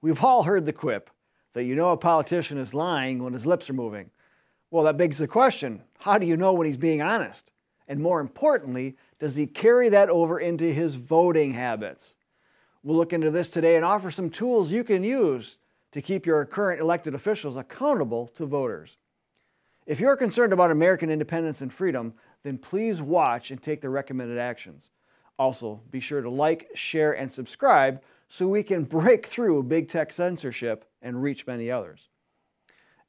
We've all heard the quip that you know a politician is lying when his lips are moving. Well, that begs the question how do you know when he's being honest? And more importantly, does he carry that over into his voting habits? We'll look into this today and offer some tools you can use to keep your current elected officials accountable to voters. If you're concerned about American independence and freedom, then please watch and take the recommended actions. Also, be sure to like, share, and subscribe so we can break through big tech censorship and reach many others.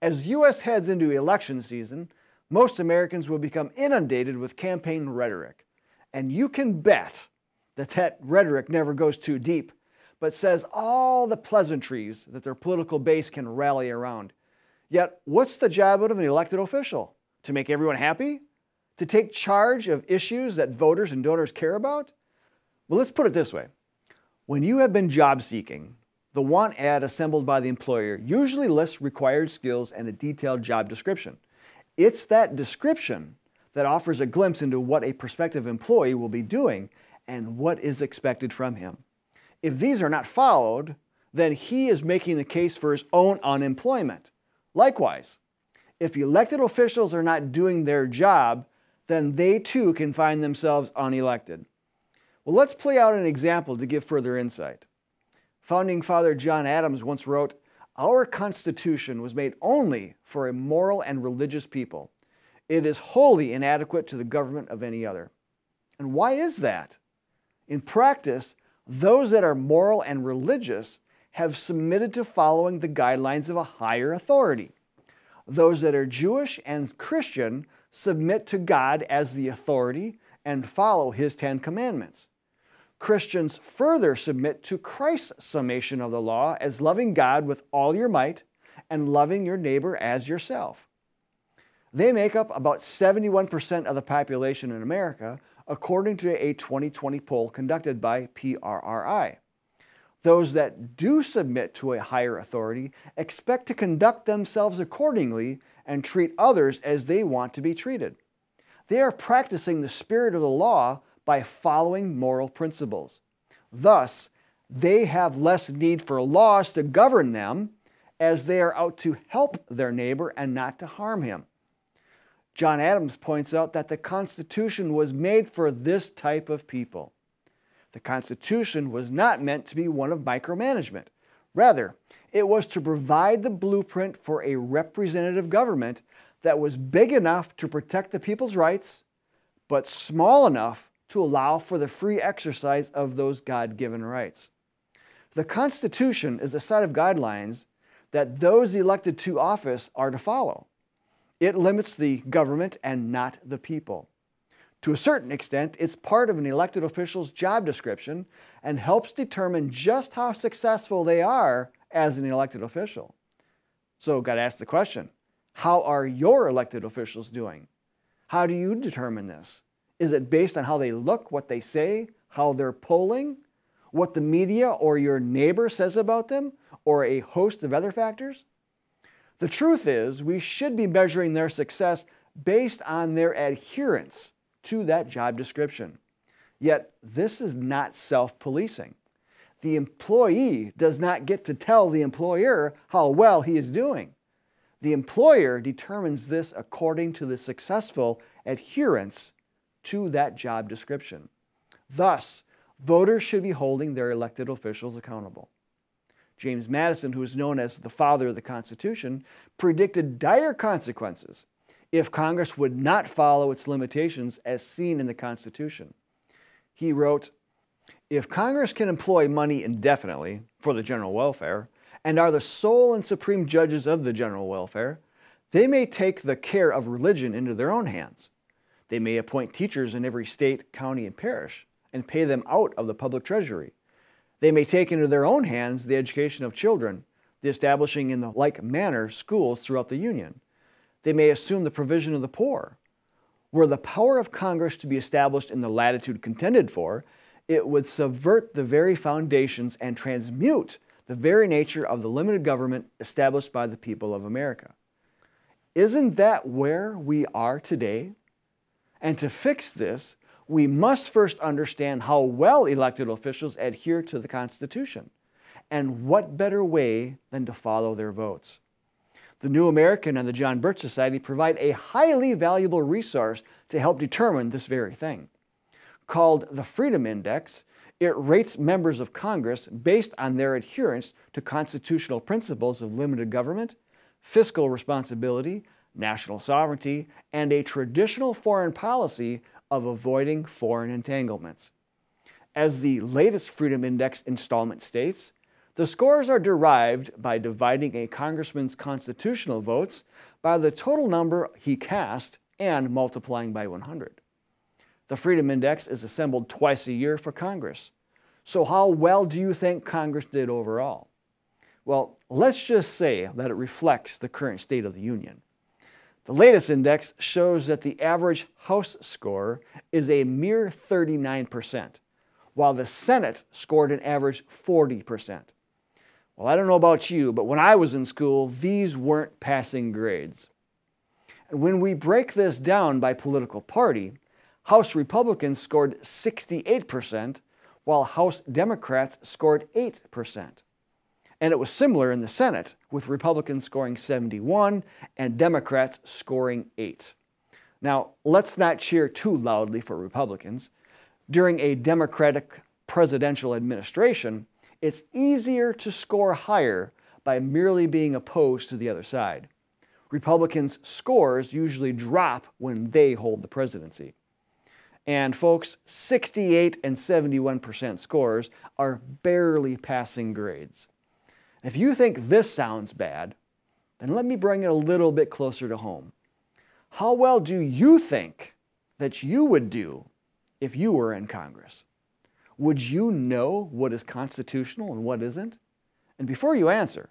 As U.S. heads into election season, most Americans will become inundated with campaign rhetoric. And you can bet that that rhetoric never goes too deep, but says all the pleasantries that their political base can rally around. Yet, what's the job of an elected official? To make everyone happy? To take charge of issues that voters and donors care about? Well, let's put it this way when you have been job seeking, the want ad assembled by the employer usually lists required skills and a detailed job description. It's that description that offers a glimpse into what a prospective employee will be doing and what is expected from him. If these are not followed, then he is making the case for his own unemployment. Likewise, if elected officials are not doing their job, then they too can find themselves unelected. Well, let's play out an example to give further insight. Founding Father John Adams once wrote, Our Constitution was made only for a moral and religious people. It is wholly inadequate to the government of any other. And why is that? In practice, those that are moral and religious have submitted to following the guidelines of a higher authority. Those that are Jewish and Christian submit to God as the authority and follow His Ten Commandments. Christians further submit to Christ's summation of the law as loving God with all your might and loving your neighbor as yourself. They make up about 71% of the population in America, according to a 2020 poll conducted by PRRI. Those that do submit to a higher authority expect to conduct themselves accordingly and treat others as they want to be treated. They are practicing the spirit of the law by following moral principles. Thus, they have less need for laws to govern them as they are out to help their neighbor and not to harm him. John Adams points out that the Constitution was made for this type of people. The Constitution was not meant to be one of micromanagement. Rather, it was to provide the blueprint for a representative government that was big enough to protect the people's rights, but small enough to allow for the free exercise of those God given rights. The Constitution is a set of guidelines that those elected to office are to follow. It limits the government and not the people. To a certain extent, it's part of an elected official's job description and helps determine just how successful they are as an elected official. So, got to ask the question how are your elected officials doing? How do you determine this? Is it based on how they look, what they say, how they're polling, what the media or your neighbor says about them, or a host of other factors? The truth is, we should be measuring their success based on their adherence to that job description. Yet, this is not self policing. The employee does not get to tell the employer how well he is doing. The employer determines this according to the successful adherence to that job description. Thus, voters should be holding their elected officials accountable. James Madison, who is known as the father of the Constitution, predicted dire consequences if Congress would not follow its limitations as seen in the Constitution. He wrote, If Congress can employ money indefinitely for the general welfare, and are the sole and supreme judges of the general welfare, they may take the care of religion into their own hands they may appoint teachers in every state, county, and parish and pay them out of the public treasury. They may take into their own hands the education of children, the establishing in the like manner schools throughout the Union. They may assume the provision of the poor. Were the power of Congress to be established in the latitude contended for, it would subvert the very foundations and transmute the very nature of the limited government established by the people of America. Isn't that where we are today? And to fix this, we must first understand how well elected officials adhere to the Constitution. and what better way than to follow their votes? The New American and the John Birch Society provide a highly valuable resource to help determine this very thing. Called the Freedom Index, it rates members of Congress based on their adherence to constitutional principles of limited government, fiscal responsibility, national sovereignty, and a traditional foreign policy of avoiding foreign entanglements. As the latest Freedom Index installment states, the scores are derived by dividing a congressman's constitutional votes by the total number he cast and multiplying by 100. The Freedom Index is assembled twice a year for Congress. So, how well do you think Congress did overall? Well, let's just say that it reflects the current state of the Union. The latest index shows that the average House score is a mere 39%, while the Senate scored an average 40%. Well, I don't know about you, but when I was in school, these weren't passing grades. And when we break this down by political party, House Republicans scored 68%, while House Democrats scored 8%. And it was similar in the Senate, with Republicans scoring 71 and Democrats scoring 8. Now, let's not cheer too loudly for Republicans. During a Democratic presidential administration, it's easier to score higher by merely being opposed to the other side. Republicans' scores usually drop when they hold the presidency. And folks, 68 and 71% scores are barely passing grades. If you think this sounds bad, then let me bring it a little bit closer to home. How well do you think that you would do if you were in Congress? Would you know what is constitutional and what isn't? And before you answer,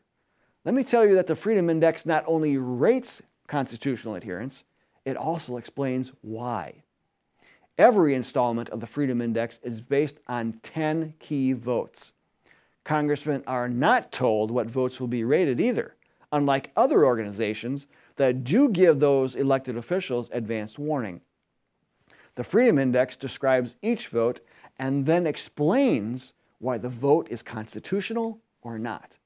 let me tell you that the Freedom Index not only rates constitutional adherence, it also explains why. Every installment of the Freedom Index is based on 10 key votes. Congressmen are not told what votes will be rated either, unlike other organizations that do give those elected officials advance warning. The Freedom Index describes each vote and then explains why the vote is constitutional or not.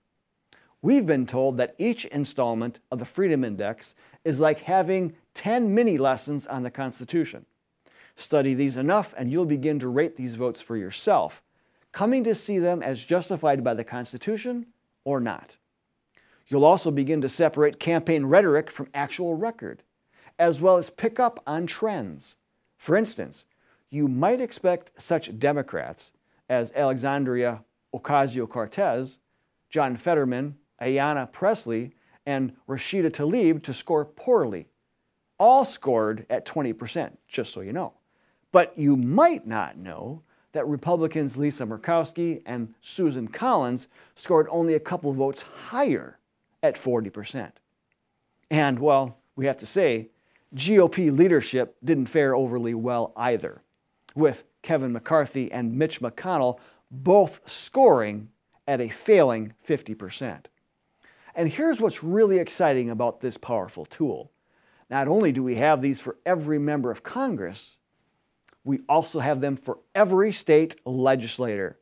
We've been told that each installment of the Freedom Index is like having 10 mini lessons on the Constitution. Study these enough, and you'll begin to rate these votes for yourself coming to see them as justified by the Constitution or not. You'll also begin to separate campaign rhetoric from actual record, as well as pick up on trends. For instance, you might expect such Democrats as Alexandria Ocasio Cortez, John Fetterman, Ayanna Pressley, and Rashida Tlaib to score poorly. All scored at 20%, just so you know. But you might not know that Republicans Lisa Murkowski and Susan Collins scored only a couple votes higher at 40%. And, well, we have to say, GOP leadership didn't fare overly well either, with Kevin McCarthy and Mitch McConnell both scoring at a failing 50%. And here's what's really exciting about this powerful tool. Not only do we have these for every member of Congress, we also have them for every state legislator,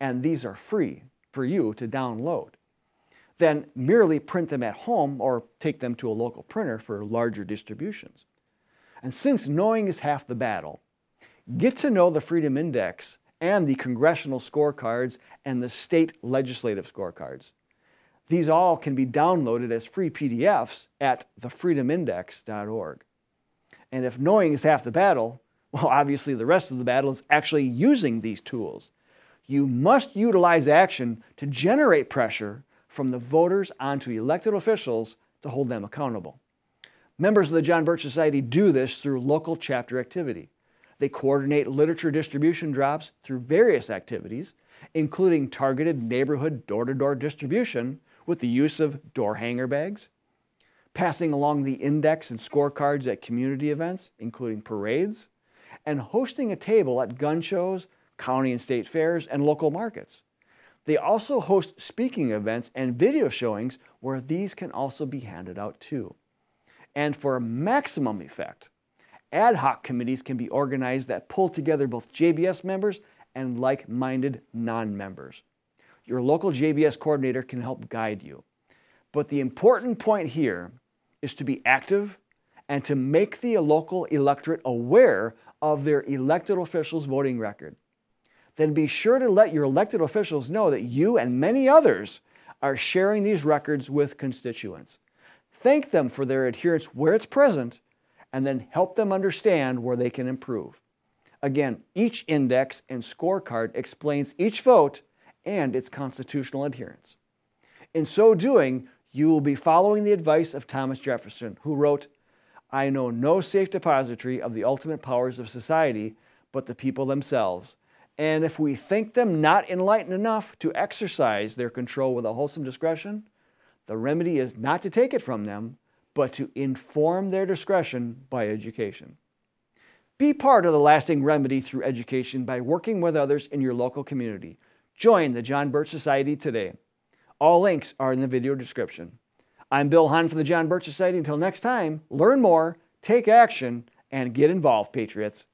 and these are free for you to download. Then merely print them at home or take them to a local printer for larger distributions. And since knowing is half the battle, get to know the Freedom Index and the congressional scorecards and the state legislative scorecards. These all can be downloaded as free PDFs at thefreedomindex.org. And if knowing is half the battle, well, obviously, the rest of the battle is actually using these tools. You must utilize action to generate pressure from the voters onto elected officials to hold them accountable. Members of the John Birch Society do this through local chapter activity. They coordinate literature distribution drops through various activities, including targeted neighborhood door to door distribution with the use of door hanger bags, passing along the index and scorecards at community events, including parades, and hosting a table at gun shows, county and state fairs, and local markets. They also host speaking events and video showings where these can also be handed out too. And for maximum effect, ad hoc committees can be organized that pull together both JBS members and like minded non members. your local JBS coordinator can help guide you. But the important point here is to be active and to make the local electorate aware of their elected officials' voting record. Then be sure to let your elected officials know that you and many others are sharing these records with constituents. Thank them for their adherence where it's present, and then help them understand where they can improve. Again, each index and scorecard explains each vote and its constitutional adherence. In so doing, you will be following the advice of Thomas Jefferson, who wrote, I know no safe depository of the ultimate powers of society but the people themselves. And if we think them not enlightened enough to exercise their control with a wholesome discretion, the remedy is not to take it from them, but to inform their discretion by education. Be part of the lasting remedy through education by working with others in your local community. Join the John Birch Society today. All links are in the video description. I'm Bill Hahn for the John Birch Society. Until next time, learn more, take action, and get involved, Patriots.